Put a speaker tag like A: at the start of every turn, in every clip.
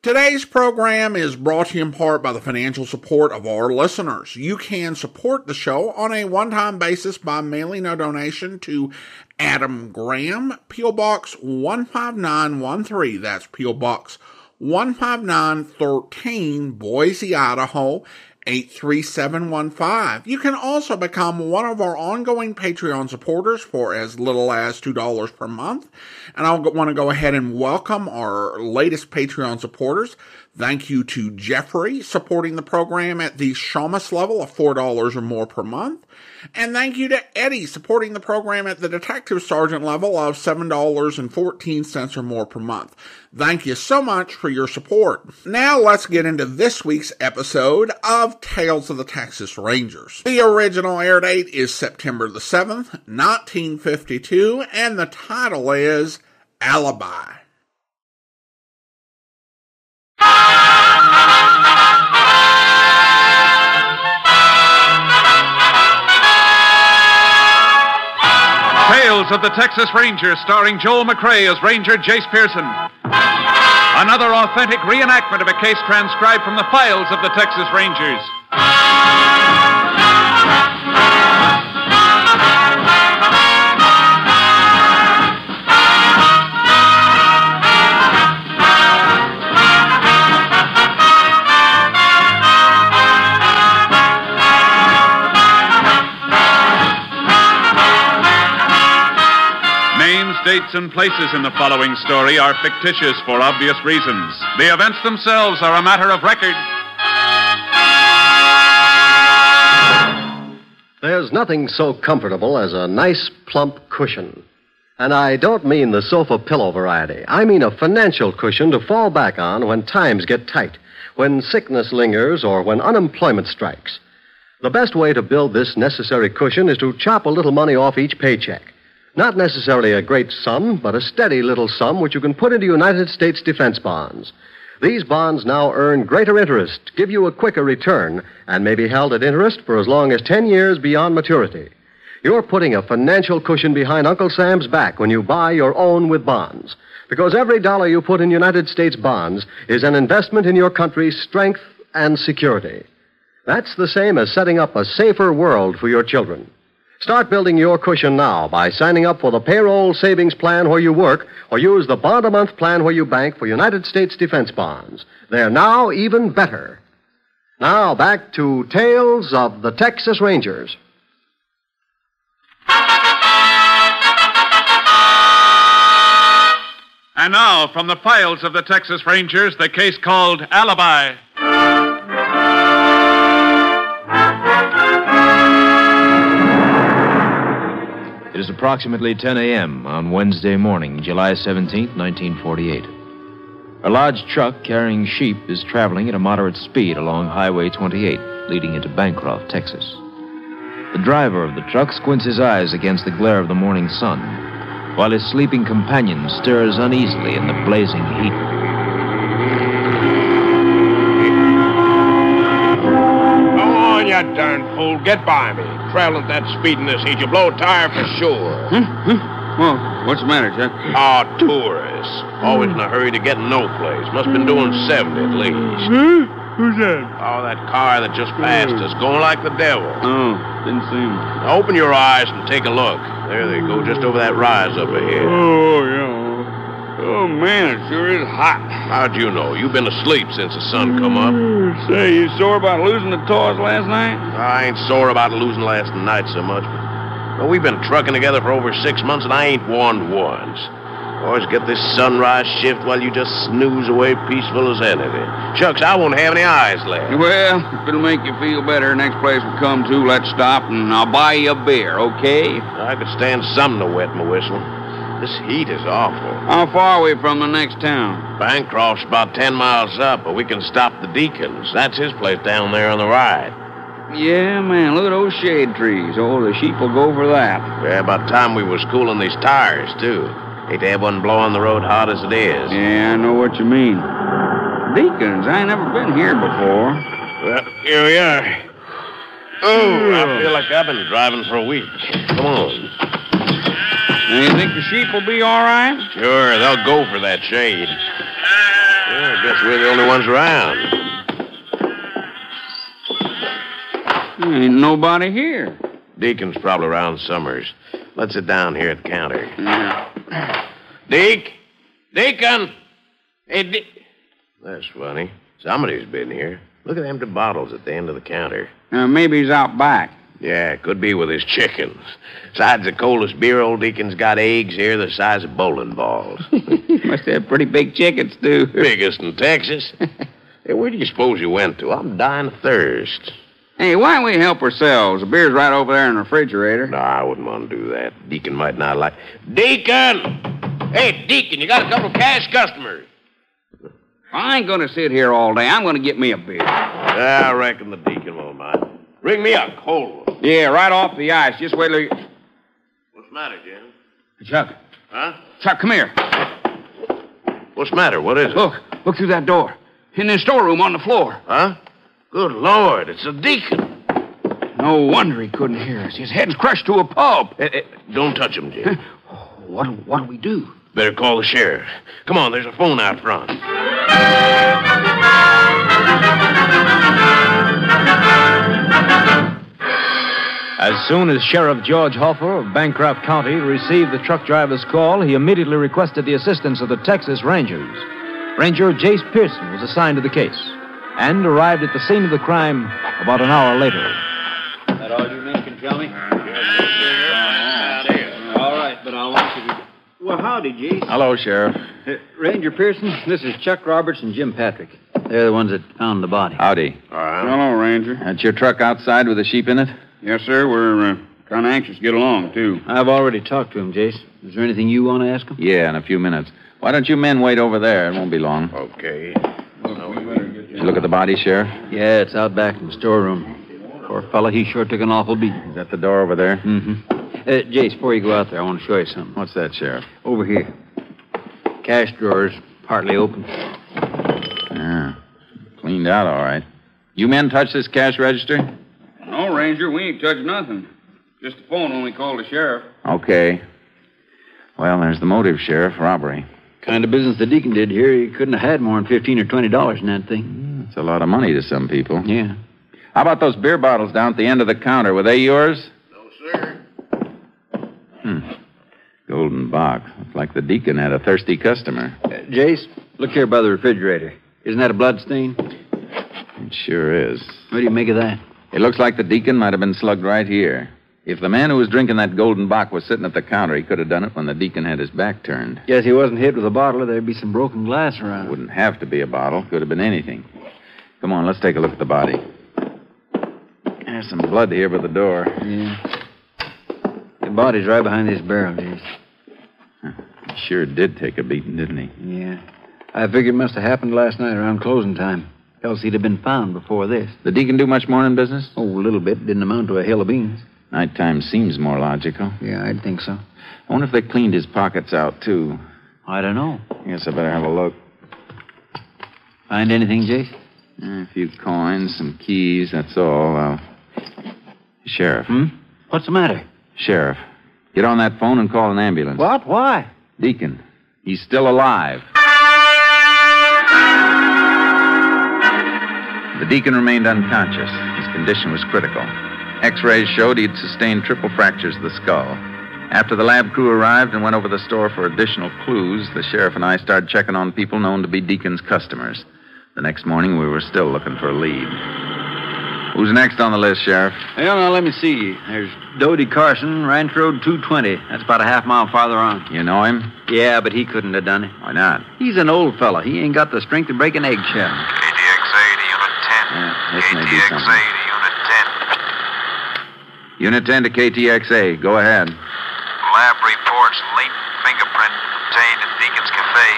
A: Today's program is brought to you in part by the financial support of our listeners. You can support the show on a one-time basis by mailing a donation to Adam Graham, P.O. Box 15913. That's P.O. Box 15913, Boise, Idaho 83715. You can also become one of our ongoing Patreon supporters for as little as $2 per month. And I want to go ahead and welcome our latest Patreon supporters. Thank you to Jeffrey supporting the program at the Shamus level of $4 or more per month. And thank you to Eddie supporting the program at the Detective Sergeant level of $7.14 or more per month. Thank you so much for your support. Now let's get into this week's episode of Tales of the Texas Rangers. The original air date is September the 7th, 1952, and the title is Alibi.
B: Tales of the Texas Rangers, starring Joel McCrea as Ranger Jace Pearson. Another authentic reenactment of a case transcribed from the files of the Texas Rangers. Dates, and places in the following story are fictitious for obvious reasons. The events themselves are a matter of record.
C: There's nothing so comfortable as a nice, plump cushion. And I don't mean the sofa pillow variety. I mean a financial cushion to fall back on when times get tight, when sickness lingers, or when unemployment strikes. The best way to build this necessary cushion is to chop a little money off each paycheck. Not necessarily a great sum, but a steady little sum which you can put into United States defense bonds. These bonds now earn greater interest, give you a quicker return, and may be held at interest for as long as 10 years beyond maturity. You're putting a financial cushion behind Uncle Sam's back when you buy your own with bonds. Because every dollar you put in United States bonds is an investment in your country's strength and security. That's the same as setting up a safer world for your children. Start building your cushion now by signing up for the payroll savings plan where you work or use the bond a month plan where you bank for United States defense bonds. They're now even better. Now back to Tales of the Texas Rangers.
B: And now, from the files of the Texas Rangers, the case called Alibi.
D: It is approximately 10 a.m. on Wednesday morning, July 17, 1948. A large truck carrying sheep is traveling at a moderate speed along Highway 28, leading into Bancroft, Texas. The driver of the truck squints his eyes against the glare of the morning sun, while his sleeping companion stirs uneasily in the blazing heat.
E: Go you darn fool. Get by me. Traveling at that speed in this heat, you blow a tire for sure.
F: Well, what's the matter, Chuck?
E: Ah, tourists. Always in a hurry to get no place. Must been doing 70 at least.
F: Who's that?
E: Oh, that car that just passed us, going like the devil.
F: Oh, didn't see him.
E: Now open your eyes and take a look. There they go, just over that rise up ahead.
F: Oh, yeah. Oh, man, it sure is hot.
E: How'd you know? You've been asleep since the sun come up.
F: Mm, say, you sore about losing the toys last night?
E: I ain't sore about losing last night so much, but well, we've been trucking together for over six months, and I ain't won once. Always get this sunrise shift while you just snooze away peaceful as anything. Shucks, I won't have any eyes left.
F: Well, if it'll make you feel better, next place we come to, let's stop and I'll buy you a beer, okay?
E: I could stand something to wet my whistle. This heat is awful.
F: How far are we from the next town?
E: Bancroft's about ten miles up, but we can stop the Deacons. That's his place down there on the right.
F: Yeah, man, look at those shade trees. Oh, the sheep will go for that.
E: Yeah, about time we was cooling these tires, too. Hate to have one blow on the road hot as it is.
F: Yeah, I know what you mean. Deacons, I ain't never been here before.
E: Well, here we are. Oh, I hmm. feel like I've been driving for a week. Come on.
F: You think the sheep will be all right?
E: Sure, they'll go for that shade. I guess we're the only ones around.
F: Ain't nobody here.
E: Deacon's probably around Summers. Let's sit down here at the counter.
F: Yeah.
E: Deke? Deacon! Hey, De- That's funny. Somebody's been here. Look at them two bottles at the end of the counter.
F: Now, maybe he's out back.
E: Yeah, could be with his chickens. Besides the coldest beer, old Deacon's got eggs here the size of bowling balls.
F: Must have pretty big chickens, too.
E: Biggest in Texas. hey, where do you suppose you went to? I'm dying of thirst.
F: Hey, why don't we help ourselves? The beer's right over there in the refrigerator.
E: No, I wouldn't want to do that. Deacon might not like. Deacon! Hey, Deacon, you got a couple of cash customers.
F: I ain't gonna sit here all day. I'm gonna get me a beer.
E: I reckon the deacon. Bring me a cold one.
F: Yeah, right off the ice. Just wait till you...
E: What's the matter, Jim?
F: Chuck.
E: Huh?
F: Chuck, come here.
E: What's the matter? What is it?
F: Look. Look through that door. In the storeroom on the floor.
E: Huh? Good Lord, it's the deacon.
F: No wonder he couldn't hear us. His head's crushed to a pulp.
E: Hey, hey, don't touch him, Jim.
F: What, what do we do?
E: Better call the sheriff. Come on, there's a phone out front.
D: As soon as Sheriff George Hoffer of Bancroft County received the truck driver's call, he immediately requested the assistance of the Texas Rangers. Ranger Jace Pearson was assigned to the case and arrived at the scene of the crime about an hour later.
G: That all you men can tell me? All right, but I want you to. Well, howdy, Jace.
H: Hello, Sheriff.
G: Uh, Ranger Pearson, this is Chuck Roberts and Jim Patrick. They're the ones that found the body.
H: Howdy.
E: All right.
F: Hello, Ranger.
H: That's your truck outside with the sheep in it?
F: Yes, sir. We're uh, kind of anxious to get along, too.
G: I've already talked to him, Jace. Is there anything you want to ask him?
H: Yeah, in a few minutes. Why don't you men wait over there? It won't be long.
E: Okay.
H: Did you look at the body, Sheriff?
G: Yeah, it's out back in the storeroom. Poor fella, he sure took an awful beating.
H: Is that the door over there?
G: Mm-hmm. Uh, Jace, before you go out there, I want to show you something.
H: What's that, Sheriff?
G: Over here. Cash drawers, partly open.
H: Yeah. Cleaned out all right. You men touch this cash register?
F: No, Ranger, we ain't touched nothing. Just the phone when we called the sheriff.
H: Okay. Well, there's the motive, Sheriff. Robbery.
G: Kind of business the deacon did here. He couldn't have had more than fifteen or twenty dollars in that thing.
H: It's a lot of money to some people.
G: Yeah.
H: How about those beer bottles down at the end of the counter? Were they yours?
E: No, sir.
H: Hmm. Golden bock. Looks like the deacon had a thirsty customer.
G: Uh, Jace, look here by the refrigerator. Isn't that a blood stain?
H: It sure is.
G: What do you make of that?
H: It looks like the deacon might have been slugged right here. If the man who was drinking that golden bock was sitting at the counter, he could have done it when the deacon had his back turned.
G: Yes, he wasn't hit with a bottle, or there'd be some broken glass around.
H: It Wouldn't have to be a bottle. Could have been anything. Come on, let's take a look at the body. There's some blood here by the door.
G: Yeah. The body's right behind this barrel, Jace.
H: He sure did take a beating, didn't he?
G: Yeah. I figure it must have happened last night around closing time. Else he'd have been found before this.
H: The deacon do much morning business?
G: Oh, a little bit. Didn't amount to a hill of beans.
H: Nighttime seems more logical.
G: Yeah, I'd think so.
H: I wonder if they cleaned his pockets out, too.
G: I don't know.
H: Guess I better have a look.
G: Find anything, Jace?
H: Eh, A few coins, some keys, that's all. Uh, Sheriff.
G: Hmm? What's the matter?
H: Sheriff. Get on that phone and call an ambulance.
G: What? Why?
H: Deacon. He's still alive. The deacon remained unconscious. His condition was critical. X rays showed he'd sustained triple fractures of the skull. After the lab crew arrived and went over the store for additional clues, the sheriff and I started checking on people known to be Deacon's customers. The next morning, we were still looking for a lead. Who's next on the list, Sheriff?
G: Well, now, let me see. There's Dodie Carson, Ranch Road 220. That's about a half mile farther on.
H: You know him?
G: Yeah, but he couldn't have done it.
H: Why not?
G: He's an old fella. He ain't got the strength to break an eggshell.
I: KTXA to Unit 10.
H: Yeah, this may be
I: KTXA to Unit 10.
H: Unit 10 to KTXA. Go ahead.
I: Lab reports latent fingerprint obtained at Deacon's Cafe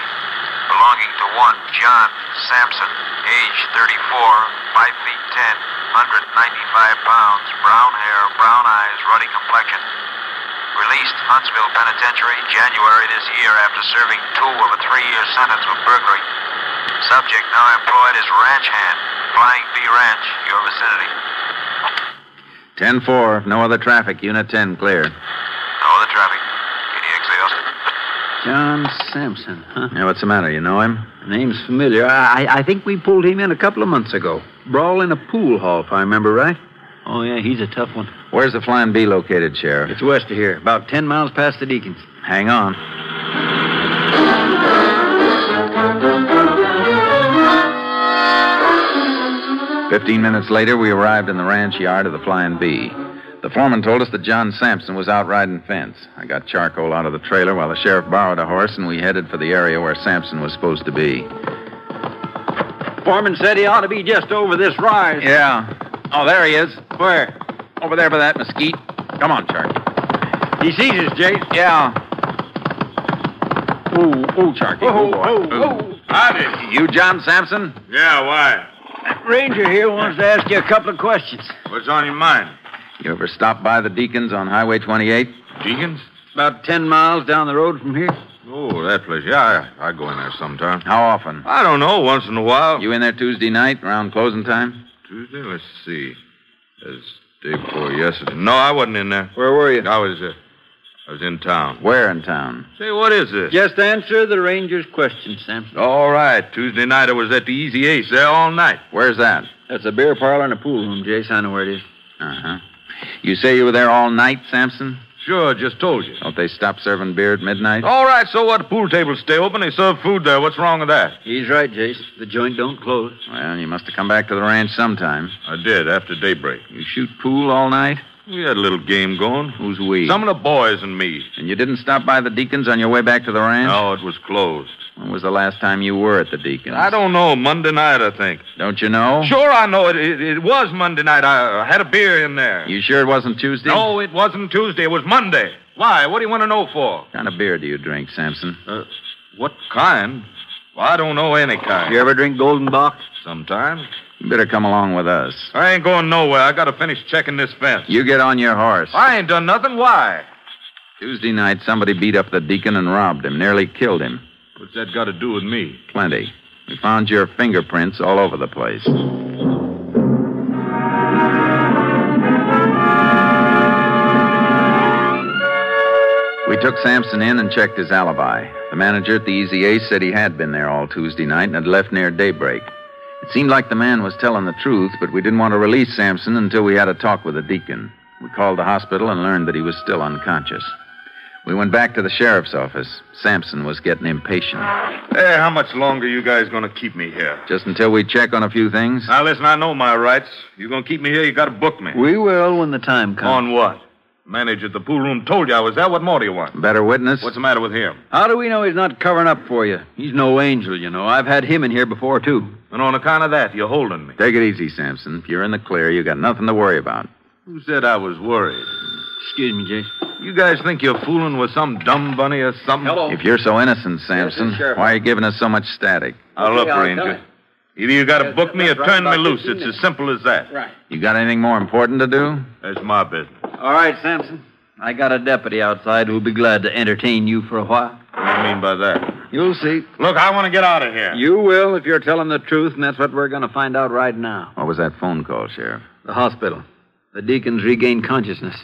I: belonging to one John Sampson, age 34, 5 feet 10, 195 pounds, brown hair, brown eyes, ruddy complexion. Released Huntsville Penitentiary January this year after serving two of a three-year sentence for burglary. Subject now employed as ranch hand, Flying V Ranch, your vicinity.
H: 10 4. No other traffic. Unit 10 clear.
I: No other traffic. KDX Sales.
G: John Sampson, huh?
H: Yeah, what's the matter? You know him?
G: Name's familiar. I, I think we pulled him in a couple of months ago. Brawl in a pool hall, if I remember right. Oh, yeah, he's a tough one.
H: Where's the Flying B located, Sheriff?
G: It's west of here, about 10 miles past the Deacons.
H: Hang on. Fifteen minutes later, we arrived in the ranch yard of the Flying B. The foreman told us that John Sampson was out riding fence. I got charcoal out of the trailer while the sheriff borrowed a horse, and we headed for the area where Sampson was supposed to be.
G: Foreman said he ought to be just over this rise.
H: Yeah. Oh, there he is.
G: Where?
H: Over there by that mesquite. Come on, Charlie.
G: He sees us, Jace.
H: Yeah. Ooh, ooh, Charky.
G: Whoa, oh, oh,
H: Ooh, boy.
G: whoa,
H: Ooh.
G: whoa.
J: Howdy.
H: You John Sampson?
J: Yeah, why?
G: That ranger here wants to ask you a couple of questions.
J: What's on your mind?
H: You ever stop by the Deacons on Highway 28?
J: Deacons?
G: About 10 miles down the road from here.
J: Oh, that place. Yeah, I, I go in there sometime.
H: How often?
J: I don't know, once in a while.
H: You in there Tuesday night around closing time?
J: Tuesday? Let's see. That's day before yesterday. No, I wasn't in there.
G: Where were you?
J: I was, uh, I was in town.
H: Where in town?
J: Say, what is this?
G: Just answer the ranger's question, Sampson.
J: All right. Tuesday night I was at the Easy Ace there all night.
H: Where's that?
G: That's a beer parlor and a pool room, Jace. I know where it is.
H: Uh huh. You say you were there all night, Sampson?
J: Sure, just told you.
H: Don't they stop serving beer at midnight?
J: All right, so what? The pool tables stay open. They serve food there. What's wrong with that?
G: He's right, Jace. The joint don't close.
H: Well, you must have come back to the ranch sometime.
J: I did, after daybreak.
H: You shoot pool all night?
J: We had a little game going.
H: Who's we?
J: Some of the boys and me.
H: And you didn't stop by the Deacons on your way back to the ranch?
J: No, it was closed.
H: When was the last time you were at the Deacons?
J: I don't know. Monday night, I think.
H: Don't you know?
J: Sure, I know it. It, it was Monday night. I, I had a beer in there.
H: You sure it wasn't Tuesday?
J: No, it wasn't Tuesday. It was Monday. Why? What do you want to know for?
H: What kind of beer do you drink, Sampson?
J: Uh, what kind? Well, I don't know any kind.
G: You ever drink Golden Bock?
J: Sometimes.
H: You better come along with us.
J: I ain't going nowhere. I got to finish checking this fence.
H: You get on your horse.
J: I ain't done nothing. Why?
H: Tuesday night, somebody beat up the deacon and robbed him, nearly killed him.
J: What's that got to do with me?
H: Plenty. We found your fingerprints all over the place. We took Sampson in and checked his alibi. The manager at the Easy Ace said he had been there all Tuesday night and had left near daybreak. Seemed like the man was telling the truth, but we didn't want to release Sampson until we had a talk with the deacon. We called the hospital and learned that he was still unconscious. We went back to the sheriff's office. Sampson was getting impatient.
J: Hey, how much longer you guys going to keep me here?
H: Just until we check on a few things.
J: Now, listen, I know my rights. You going to keep me here, you got to book me.
G: We will when the time comes.
J: On what? Manager at the pool room told you I was there. What more do you want?
H: Better witness?
J: What's the matter with him?
G: How do we know he's not covering up for you? He's no angel, you know. I've had him in here before, too.
J: And on account of that, you're holding me.
H: Take it easy, Sampson. If you're in the clear, you got nothing to worry about.
J: Who said I was worried?
G: Excuse me, Jace.
J: You guys think you're fooling with some dumb bunny or something?
G: Hello.
H: If you're so innocent, Sampson,
G: Yes,
H: why are you giving us so much static?
J: Now, look,
G: I'll
J: Ranger.
G: tell him.
J: Either you got to
G: Yes,
J: book me or
G: right,
J: turn me loose.
G: 15
J: It's as simple as that.
G: Right.
H: You got anything more important to do?
J: That's my business.
G: All right, Sampson. I got a deputy outside who'll be glad to entertain you for a while.
J: What do you mean by that?
G: You'll see.
J: Look, I want to get out of here.
G: You will if you're telling the truth, and that's what we're going to find out right now.
H: What was that phone call, Sheriff?
G: The hospital. The deacons regained consciousness.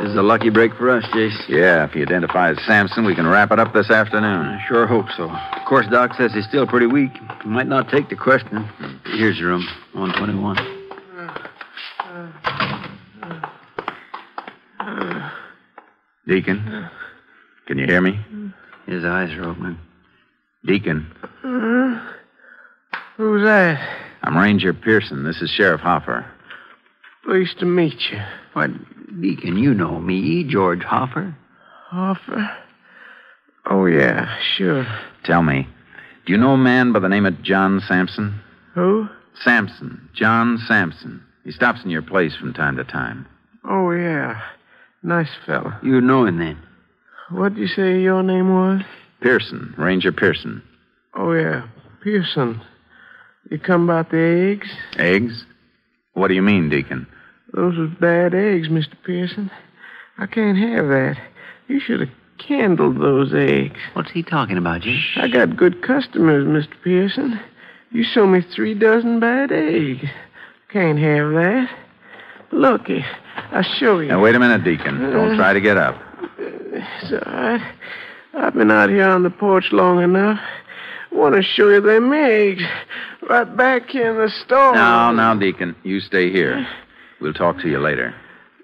G: This is a lucky break for us, Jace.
H: Yeah, if he identifies Sampson, we can wrap it up this afternoon.
G: I sure hope so. Of course, Doc says he's still pretty weak. He might not take the question. Hmm. Here's your room, 121.
H: Deacon, can you hear me?
G: His eyes are opening.
H: Deacon,
K: Who's that?
H: I'm Ranger Pearson. This is Sheriff Hoffer.
K: Pleased to meet you.
G: What, Deacon, you know me, George Hoffer.
K: Hoffer? Oh, yeah, sure.
H: Tell me, do you know a man by the name of John Sampson?
K: Who?
H: Sampson. John Sampson. He stops in your place from time to time.
K: Oh, yeah. Nice fella.
G: You know him then.
K: What'd you say your name was?
H: Pearson, Ranger Pearson.
K: Oh, yeah, Pearson. You come about the eggs?
H: Eggs? What do you mean, Deacon?
K: Those was bad eggs, Mr. Pearson. I can't have that. You should have candled those eggs.
G: What's he talking about, Jay?
K: I got good customers, Mr. Pearson. You sold me three dozen bad eggs. Can't have that. Look, I'll show you.
H: Now, wait a minute, Deacon. Uh, Don't try to get up.
K: Uh, it's all right. I've been out here on the porch long enough. Want to show you them eggs. Right back here in the store.
H: Now, now, Deacon, you stay here. We'll talk to you later.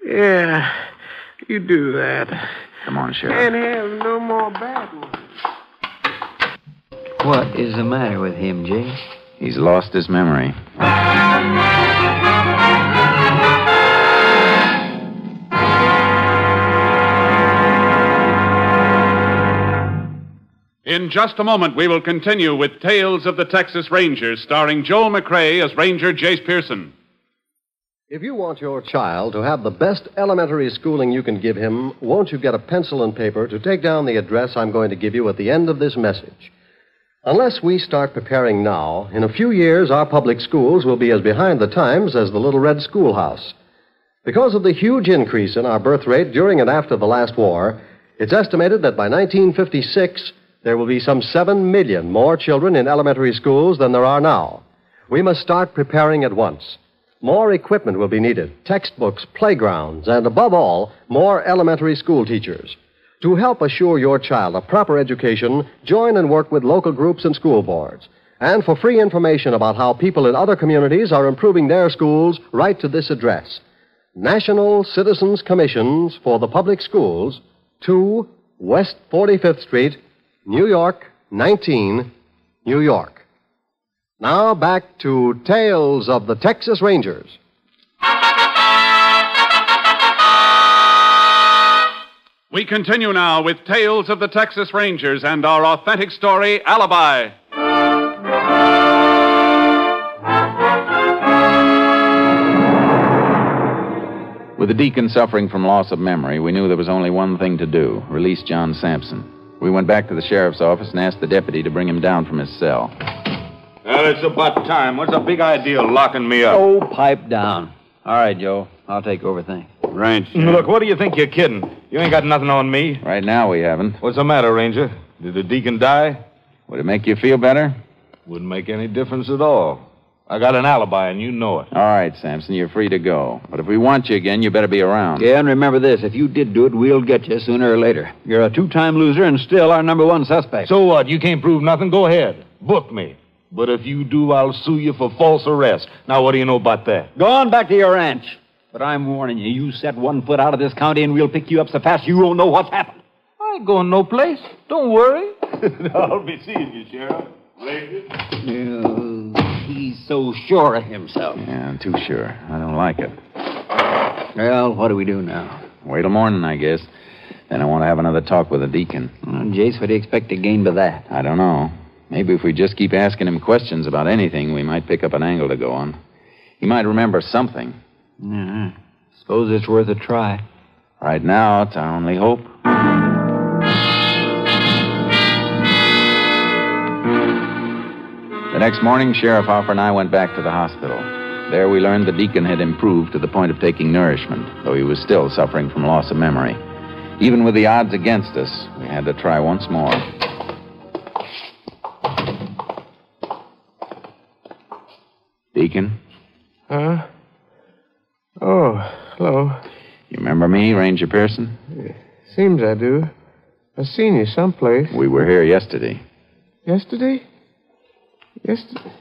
K: Yeah, you do that.
H: Come on, Sheriff.
K: Can't have no more bad ones.
G: What is the matter with him, Jay?
H: He's lost his memory.
B: In just a moment, we will continue with Tales of the Texas Rangers, starring Joel McCrea as Ranger Jace Pearson.
C: If you want your child to have the best elementary schooling you can give him, won't you get a pencil and paper to take down the address I'm going to give you at the end of this message? Unless we start preparing now, in a few years our public schools will be as behind the times as the Little Red Schoolhouse. Because of the huge increase in our birth rate during and after the last war, it's estimated that by 1956 there will be some 7 million more children in elementary schools than there are now. We must start preparing at once. More equipment will be needed textbooks, playgrounds, and above all, more elementary school teachers. To help assure your child a proper education, join and work with local groups and school boards. And for free information about how people in other communities are improving their schools, write to this address National Citizens Commissions for the Public Schools, 2 West 45th Street, New York, 19, New York. Now back to Tales of the Texas Rangers.
B: We continue now with Tales of the Texas Rangers and our authentic story, Alibi.
H: With the deacon suffering from loss of memory, we knew there was only one thing to do release John Sampson. We went back to the sheriff's office and asked the deputy to bring him down from his cell.
J: Well, it's about time. What's the big idea locking me up?
G: Oh, pipe down. All right, Joe. I'll take over things.
J: Right. Mm, look, what do you think you're kidding? You ain't got nothing on me.
H: Right now, we haven't.
J: What's the matter, Ranger? Did the deacon die?
H: Would it make you feel better?
J: Wouldn't make any difference at all. I got an alibi, and you know it.
H: All right, Sampson, you're free to go. But if we want you again, you better be around.
G: Yeah, and remember this. If you did do it, we'll get you sooner or later. You're a two-time loser and still our number one suspect.
J: So what? You can't prove nothing? Go ahead. Book me. But if you do, I'll sue you for false arrest. Now, what do you know about that?
G: Go on back to your ranch. But I'm warning you, you set one foot out of this county and we'll pick you up so fast you won't know what's happened.
J: I ain't going no place. Don't worry. I'll be seeing you, Sheriff. Later.
G: Uh, he's so sure of himself.
H: Yeah, I'm too sure. I don't like it.
G: Well, what do we do now?
H: Wait till morning, I guess. Then I want to have another talk with the deacon.
G: Well, Jace, what do you expect to gain by that?
H: I don't know. Maybe if we just keep asking him questions about anything, we might pick up an angle to go on. He might remember something.
G: Yeah, suppose it's worth a try.
H: Right now, it's our only hope. The next morning, Sheriff Hoffer and I went back to the hospital. There we learned the deacon had improved to the point of taking nourishment, though he was still suffering from loss of memory. Even with the odds against us, we had to try once more. Deacon,
K: Huh? Oh, hello.
H: you remember me, Ranger Pearson?
K: Seems I do. I've seen you someplace.
H: We were here yesterday.
K: Yesterday? Yesterday?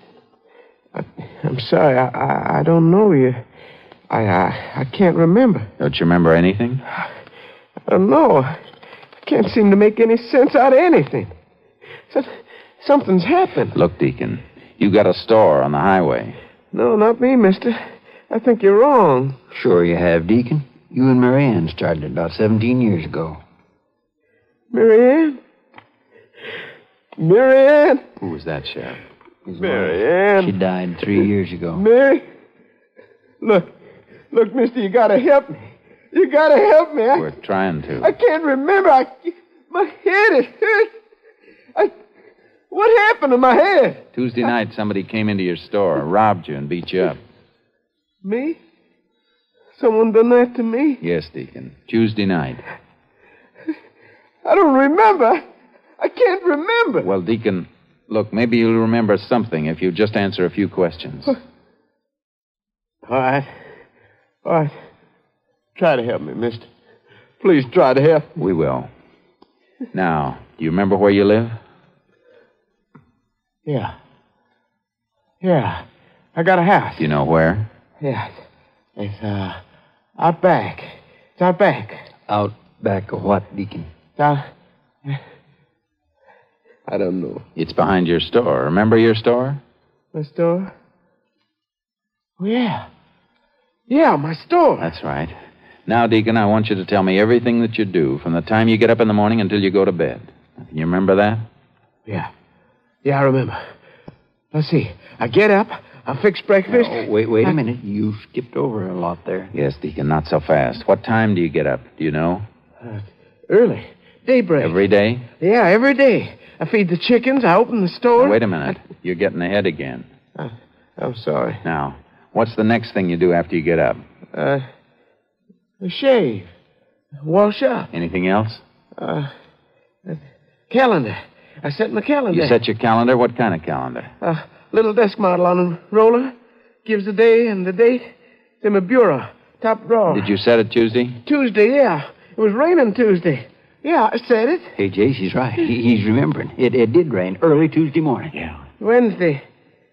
K: I, I'm sorry, I, I, I don't know you. I, I I can't remember.
H: Don't you remember anything?
K: I don't know. I can't seem to make any sense out of anything. So, something's happened.
H: Look, Deacon, you got a store on the highway.
K: No, not me, mister. I think you're wrong.
G: Sure you have, Deacon. You and Marianne started about 17 years ago.
K: Marianne? Marianne?
H: Who was that, Sheriff?
K: Marianne?
G: She died three years ago.
K: Mary? Look, look, mister, you gotta help me. You gotta help me. I,
H: We're trying to.
K: I can't remember. I, My head, is hurt. I, what happened to my head?
H: Tuesday night, somebody came into your store, robbed you, and beat you up.
K: Me? Someone done that to me?
H: Yes, Deacon. Tuesday night.
K: I don't remember. I can't remember.
H: Well, Deacon, look, maybe you'll remember something if you just answer a few questions.
K: All right. All right. Try to help me, mister. Please try to help.
H: We will. Now, do you remember where you live?
K: Yeah. Yeah. I got a house.
H: Do you know where?
K: Yeah. It's, uh, out back. It's out back.
G: Out back of what, Deacon?
K: It's out. I don't know.
H: It's behind your store. Remember your store?
K: My store? Oh, yeah. Yeah, my store.
H: That's right. Now, Deacon, I want you to tell me everything that you do from the time you get up in the morning until you go to bed. Can you remember that?
K: Yeah. Yeah, I remember. Let's see. I get up. I fix breakfast.
G: Oh, wait, wait a
K: I-
G: minute. You skipped over a lot there.
H: Yes, Deacon, not so fast. What time do you get up? Do you know?
K: Uh, early. Daybreak.
H: Every day?
K: Yeah, every day. I feed the chickens. I open the store.
H: Now, wait a minute. You're getting ahead again.
K: Uh, I'm sorry.
H: Now, what's the next thing you do after you get up?
K: Uh, a shave. Wash up.
H: Anything else?
K: Uh, uh, calendar. I set my calendar.
H: You set your calendar? What kind of calendar?
K: A little desk model on a roller. Gives the day and the date. It's in my bureau. Top drawer.
H: Did you set it Tuesday?
K: Tuesday, yeah. It was raining Tuesday. Yeah, I said it.
G: Hey, Jace, he's right. He, he's remembering. It, it did rain early Tuesday morning.
H: Yeah.
K: Wednesday.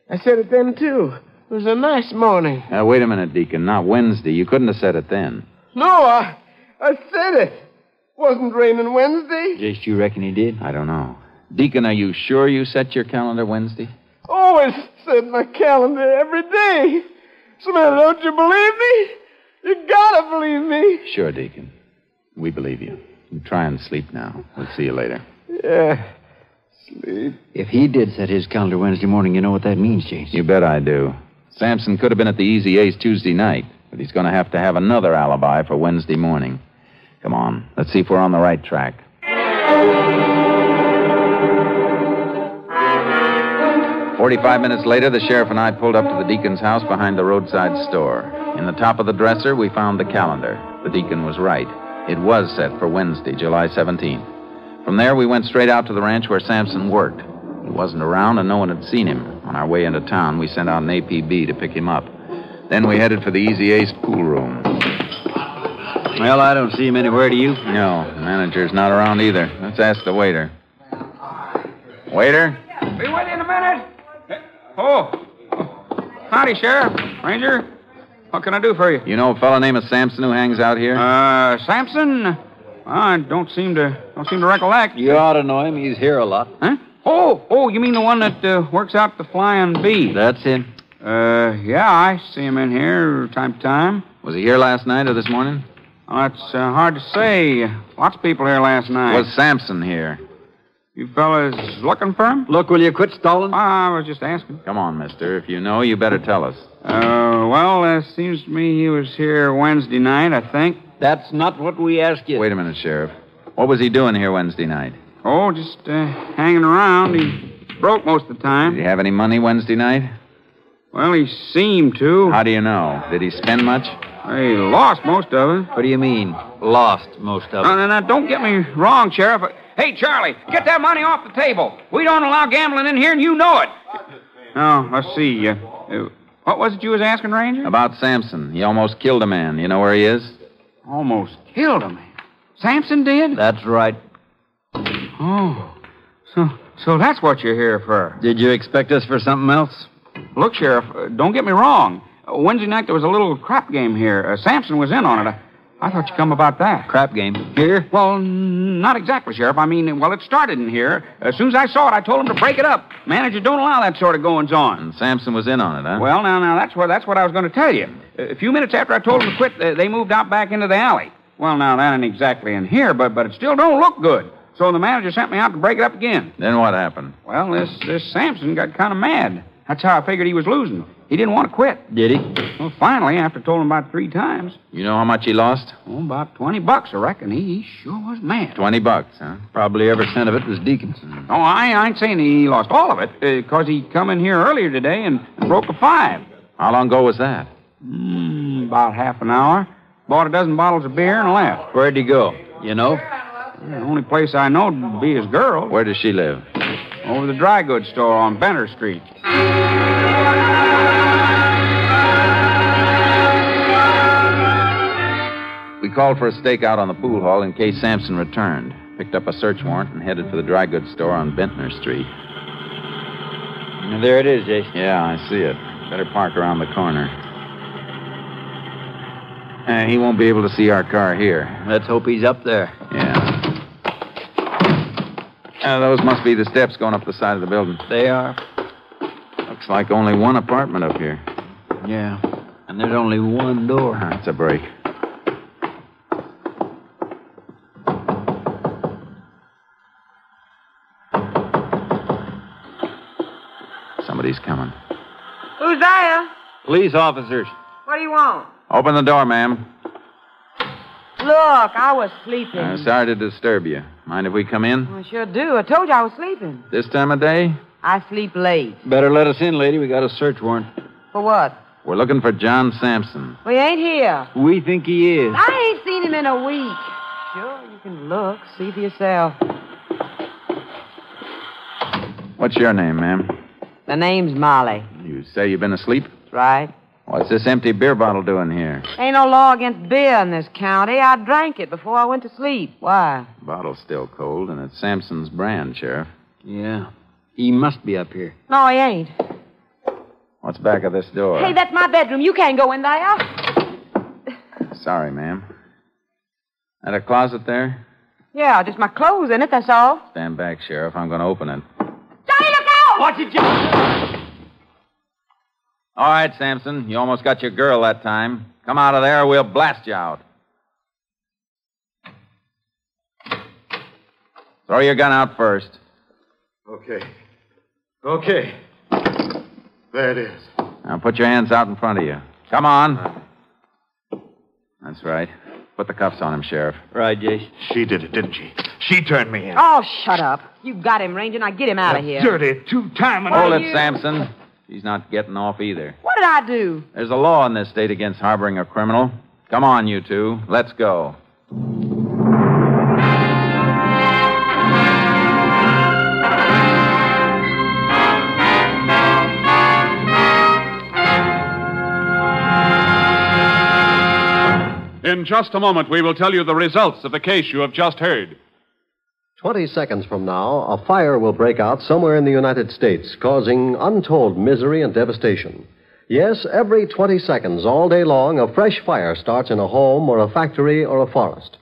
K: I said it then, too. It was a nice morning.
H: Now, wait a minute, Deacon. Not Wednesday. You couldn't have said it then.
K: No, I, I said it. Wasn't raining Wednesday.
G: Jace, you reckon he did?
H: I don't know. Deacon, are you sure you set your calendar Wednesday?
K: Always set my calendar every day. Samantha, don't you believe me? You gotta believe me.
H: Sure, Deacon. We believe you. You try and sleep now. We'll see you later.
K: Yeah. Sleep.
G: If he did set his calendar Wednesday morning, you know what that means, Jace.
H: You bet I do. Sampson could have been at the Easy Ace Tuesday night, but he's going to have to have another alibi for Wednesday morning. Come on, let's see if we're on the right track. Forty-five minutes later, the sheriff and I pulled up to the deacon's house behind the roadside store. In the top of the dresser, we found the calendar. The deacon was right. It was set for Wednesday, July 17th. From there, we went straight out to the ranch where Sampson worked. He wasn't around, and no one had seen him. On our way into town, we sent out an APB to pick him up. Then we headed for the Easy Ace pool room.
G: Well, I don't see him anywhere, do you?
H: No, the manager's not around either. Let's ask the waiter. Waiter?
F: Be with you in a minute. Oh. Howdy, Sheriff. Ranger. What can I do for you?
H: You know a fellow named Sampson who hangs out here?
F: Uh, Sampson? I don't seem to don't seem to recollect.
G: You ought to know him. He's here a lot.
F: Huh? Oh, oh, you mean the one that uh, works out the Flying Bee?
G: That's him.
F: Uh, yeah, I see him in here time to time.
H: Was he here last night or this morning?
F: Oh, it's uh, hard to say. Lots of people here last night.
H: Was Sampson here?
F: You fellas looking for him?
G: Look, will you quit stalling?
F: I was just asking.
H: Come on, mister. If you know, you better tell us.
F: Uh, well, it seems to me he was here Wednesday night, I think.
G: That's not what we asked you.
H: Wait a minute, Sheriff. What was he doing here Wednesday night?
F: Oh, just uh, hanging around. He broke most of the time.
H: Did he have any money Wednesday night?
F: Well, he seemed to.
H: How do you know? Did he spend much?
F: He lost most of it.
G: What do you mean, lost most of it?
F: Now, now, now, don't get me wrong, Sheriff. Hey, Charlie, get that money off the table. We don't allow gambling in here, and you know it. Now, let's see. Uh, uh, what was it you was asking, Ranger?
H: About Sampson. He almost killed a man. You know where he is?
F: Almost killed a man. Sampson did?
G: That's right.
F: Oh, so so that's what you're here for.
G: Did you expect us for something else?
F: Look, Sheriff, uh, don't get me wrong. Wednesday night there was a little crap game here. Uh, Sampson was in on it. I, I thought you'd come about that.
G: Crap game. Here?
F: Well, not exactly, Sheriff. I mean, well, it started in here. As soon as I saw it, I told him to break it up. Managers don't allow that sort of goings on.
H: And Sampson was in on it, huh?
F: Well, now, now, that's what that's what I was going to tell you. A few minutes after I told them to quit, they moved out back into the alley. Well, now that ain't exactly in here, but but it still don't look good. So the manager sent me out to break it up again.
H: Then what happened?
F: Well, this this Sampson got kind of mad. That's how I figured he was losing. He didn't want to quit.
G: Did he?
F: Well, finally, after told him about three times,
H: You know how much he lost?
F: oh, about 20 bucks, I reckon. He, he sure was mad.
H: Twenty bucks, huh?
G: Probably every cent of it was Deaconson.
F: Oh, I, I ain't saying he lost all of it, because he come in here earlier today and, and broke a five.
H: How long ago was that?
F: Mm, about half an hour. Bought a dozen bottles of beer and left.
G: Where'd he go? You know?
F: The only place I know would be his girl.
H: Where does she live?
F: Over the dry goods store on Benner Street.
H: We called for a stakeout on the pool hall in case Sampson returned. Picked up a search warrant and headed for the dry goods store on Bentner Street.
G: There it is, Jason.
H: Yeah, I see it. Better park around the corner. Uh, he won't be able to see our car here.
G: Let's hope he's up there.
H: Yeah. Uh, those must be the steps going up the side of the building.
G: They are.
H: Looks like only one apartment up here.
G: Yeah. And there's only one door.
H: That's a break. Somebody's coming.
L: Who's there?
G: Police officers.
L: What do you want?
H: Open the door, ma'am.
L: Look, I was sleeping.
H: Uh, sorry to disturb you. Mind if we come in?
L: I sure do. I told you I was sleeping.
H: This time of day?
L: I sleep late.
G: Better let us in, lady. We got a search warrant.
L: For what?
H: We're looking for John Sampson.
L: We ain't here.
G: We think he is.
L: I ain't seen him in a week. Sure, you can look, see for yourself.
H: What's your name, ma'am?
L: The name's Molly.
H: You say you've been asleep?
L: That's right.
H: What's this empty beer bottle doing here?
L: Ain't no law against beer in this county. I drank it before I went to sleep. Why?
H: Bottle's still cold, and it's Sampson's brand, Sheriff.
G: Yeah. He must be up here.
L: No, he ain't.
H: What's back of this door?
L: Hey, that's my bedroom. You can't go in there.
H: Sorry, ma'am. That a closet there?
L: Yeah, just my clothes in it, that's all.
H: Stand back, Sheriff. I'm going to open it.
L: Johnny, look out!
G: Watch it, John.
H: All right, Sampson. You almost got your girl that time. Come out of there or we'll blast you out. Throw your gun out first.
J: Okay. Okay. There it is.
H: Now put your hands out in front of you. Come on. That's right. Put the cuffs on him, Sheriff.
G: Right, Jace.
J: She did it, didn't she? She turned me in.
L: Oh, shut up. You got him, Ranger. Now get him out of here.
J: Dirty two-timing.
H: Hold
L: are
H: it,
L: you-
H: Sampson. He's not getting off either.
L: What did I do?
H: There's a law in this state against harboring a criminal. Come on, you two. Let's go.
B: In just a moment, we will tell you the results of the case you have just heard.
C: Twenty seconds from now, a fire will break out somewhere in the United States, causing untold misery and devastation. Yes, every 20 seconds, all day long, a fresh fire starts in a home or a factory or a forest.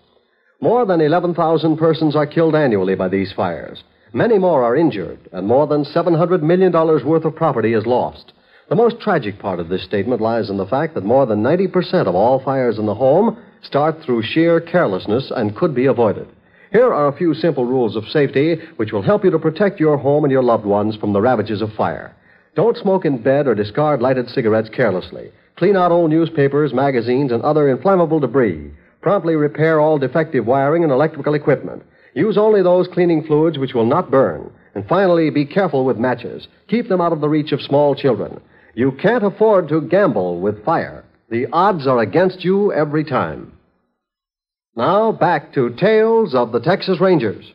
C: More than 11,000 persons are killed annually by these fires. Many more are injured, and more than $700 million worth of property is lost. The most tragic part of this statement lies in the fact that more than 90% of all fires in the home start through sheer carelessness and could be avoided. Here are a few simple rules of safety which will help you to protect your home and your loved ones from the ravages of fire. Don't smoke in bed or discard lighted cigarettes carelessly. Clean out old newspapers, magazines, and other inflammable debris. Promptly repair all defective wiring and electrical equipment. Use only those cleaning fluids which will not burn. And finally, be careful with matches. Keep them out of the reach of small children. You can't afford to gamble with fire. The odds are against you every time. Now, back to Tales of the Texas Rangers.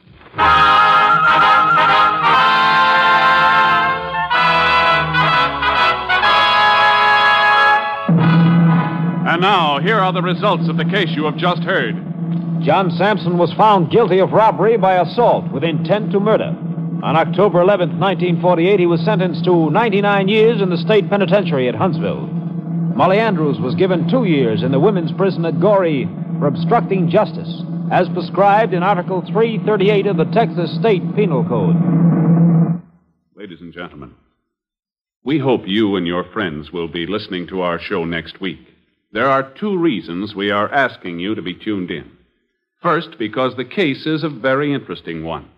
B: And now, here are the results of the case you have just heard.
M: John Sampson was found guilty of robbery by assault with intent to murder. On October 11, 1948, he was sentenced to 99 years in the state penitentiary at Huntsville. Molly Andrews was given two years in the women's prison at Goree for obstructing justice, as prescribed in Article 338 of the Texas State Penal Code.
B: Ladies and gentlemen, we hope you and your friends will be listening to our show next week. There are two reasons we are asking you to be tuned in. First, because the case is a very interesting one.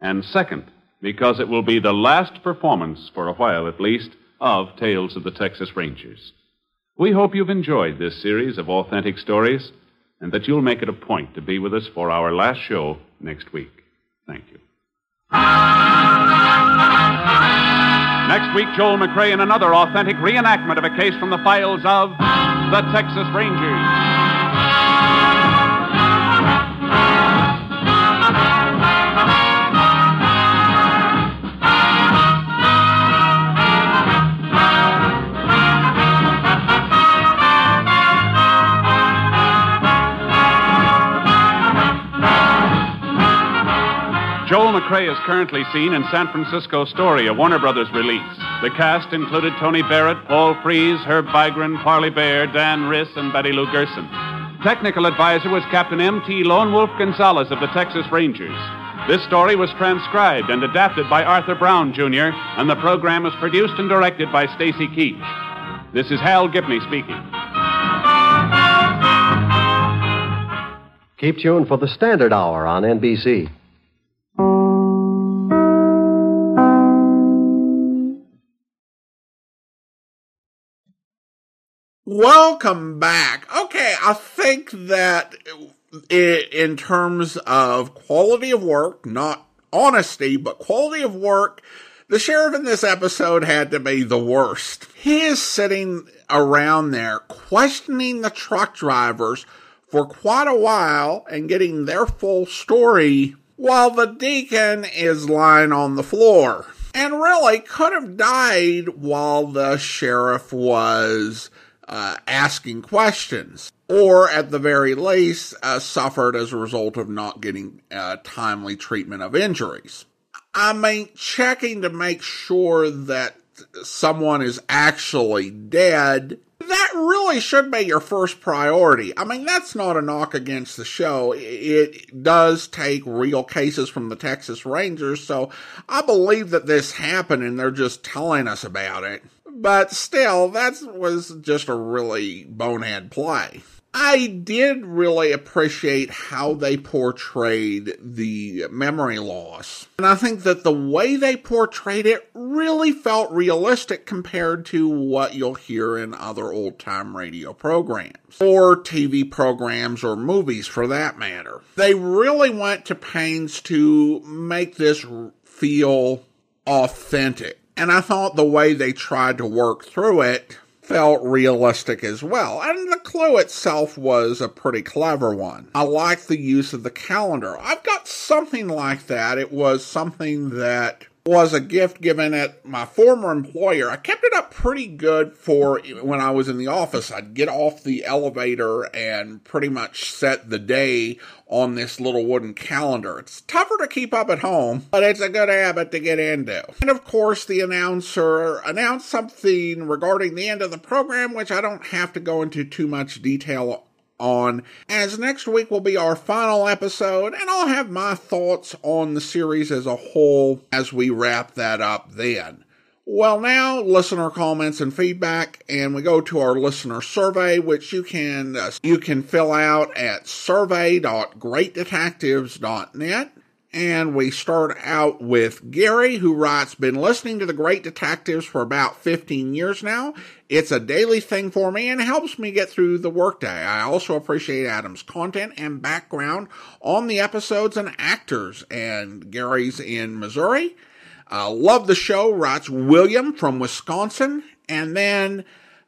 B: And second, because it will be the last performance, for a while at least, of Tales of the Texas Rangers. We hope you've enjoyed this series of authentic stories and that you'll make it a point to be with us for our last show next week. Thank you. Next week, Joel McCrea in another authentic reenactment of a case from the files of the Texas Rangers. McCrea is currently seen in San Francisco Story, a Warner Brothers release. The cast included Tony Barrett, Paul Frees, Herb Vigran, Parley Baer, Dan Riss, and Betty Lou Gerson. Technical advisor was Captain M.T. Lone Wolf Gonzaullas of the Texas Rangers. This story was transcribed and adapted by Arthur Brown, Jr., and the program was produced and directed by Stacy Keach. This is Hal Gibney speaking.
C: Keep tuned for the Standard Hour on NBC.
A: Welcome back. Okay, I think that in terms of quality of work, not honesty, but quality of work, the sheriff in this episode had to be the worst. He is sitting around there questioning the truck drivers for quite a while and getting their full story while the deacon is lying on the floor. And really could have died while the sheriff was uh, asking questions, or at the very least, uh, suffered as a result of not getting uh, timely treatment of injuries. I mean, checking to make sure that someone is actually dead, that really should be your first priority. I mean, that's not a knock against the show. It does take real cases from the Texas Rangers, so I believe that this happened and they're just telling us about it. But still, that was just a really bonehead play. I did really appreciate how they portrayed the memory loss. And I think that the way they portrayed it really felt realistic compared to what you'll hear in other old time radio programs, or TV programs, or movies for that matter. They really went to pains to make this feel authentic. And I thought the way they tried to work through it felt realistic as well. And the clue itself was a pretty clever one. I like the use of the calendar. I've got something like that. It was something that was a gift given at my former employer. I kept it up pretty good for when I was in the office. I'd get off the elevator and pretty much set the day on this little wooden calendar. It's tougher to keep up at home, but it's a good habit to get into. And of course, the announcer announced something regarding the end of the program, which I don't have to go into too much detail on, as next week will be our final episode, and I'll have my thoughts on the series as a whole as we wrap that up then. Well, now listener comments and feedback, and we go to our listener survey, which you can uh, you can fill out at survey.greatdetectives.net. And we start out with Gary, who writes, Been listening to the Great Detectives for about 15 years now. It's a daily thing for me and helps me get through the workday. I also appreciate Adam's content and background on the episodes and actors. And Gary's in Missouri. Uh, love the show, writes William from Wisconsin. And then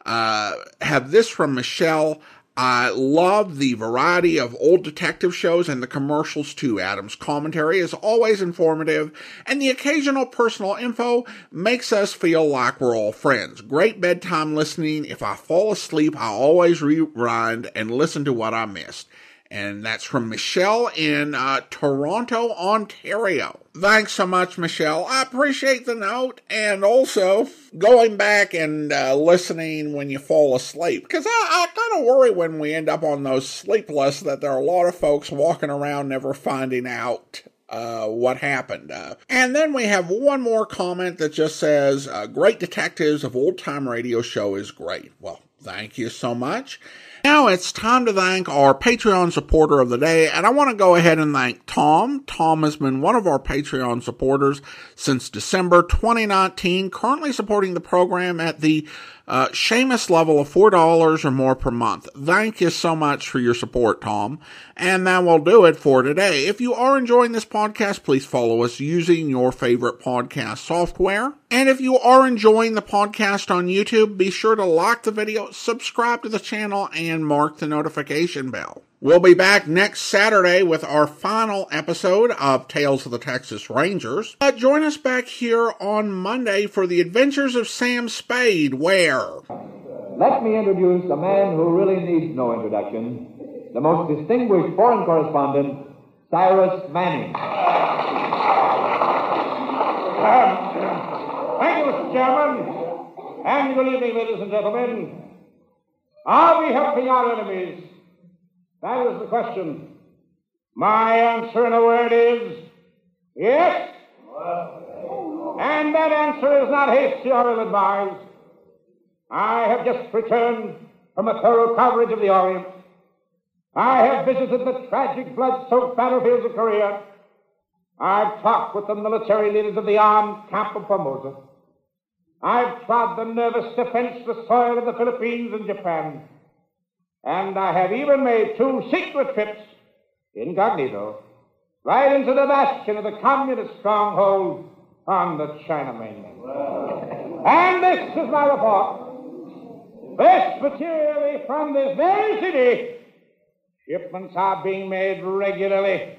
A: uh, have this from Michelle. I love the variety of old detective shows and the commercials too. Adam's commentary is always informative, and the occasional personal info makes us feel like we're all friends. Great bedtime listening. If I fall asleep, I always rewind and listen to what I missed. And that's from Michelle in uh, Toronto, Ontario. Thanks so much, Michelle. I appreciate the note and also going back and uh, listening when you fall asleep. Because I, I kind of worry when we end up on those sleep lists that there are a lot of folks walking around never finding out uh, what happened. Uh, and then we have one more comment that just says, uh, Great Detectives of Old Time Radio Show is great. Well, Thank you so much. Now it's time to thank our Patreon supporter of the day, and I want to go ahead and thank Tom. Tom has been one of our Patreon supporters since December 2019, currently supporting the program at the uh, Seamus level of $4 or more per month. Thank you so much for your support, Tom. And that will do it for today. If you are enjoying this podcast, please follow us using your favorite podcast software. And if you are enjoying the podcast on YouTube, be sure to like the video, subscribe to the channel, and mark the notification bell. We'll be back next Saturday with our final episode of Tales of the Texas Rangers. But join us back here on Monday for the adventures of Sam Spade, where.
N: Let me introduce a man who really needs no introduction the most distinguished foreign correspondent, Cyrus Manning.
O: Thank you, Mr. Chairman. And good evening, ladies and gentlemen. Are we helping our enemies? That is the question. My answer in a word is yes. And that answer is not hasty or ill advised. I have just returned from a thorough coverage of the Orient. I have visited the tragic, blood soaked battlefields of Korea. I've talked with the military leaders of the armed camp of Formosa. I've trod the nervous, defenseless soil of the Philippines and Japan. And I have even made two secret trips, incognito, right into the bastion of the communist stronghold on the China mainland. And this is my report. This materially from this very city, shipments are being made regularly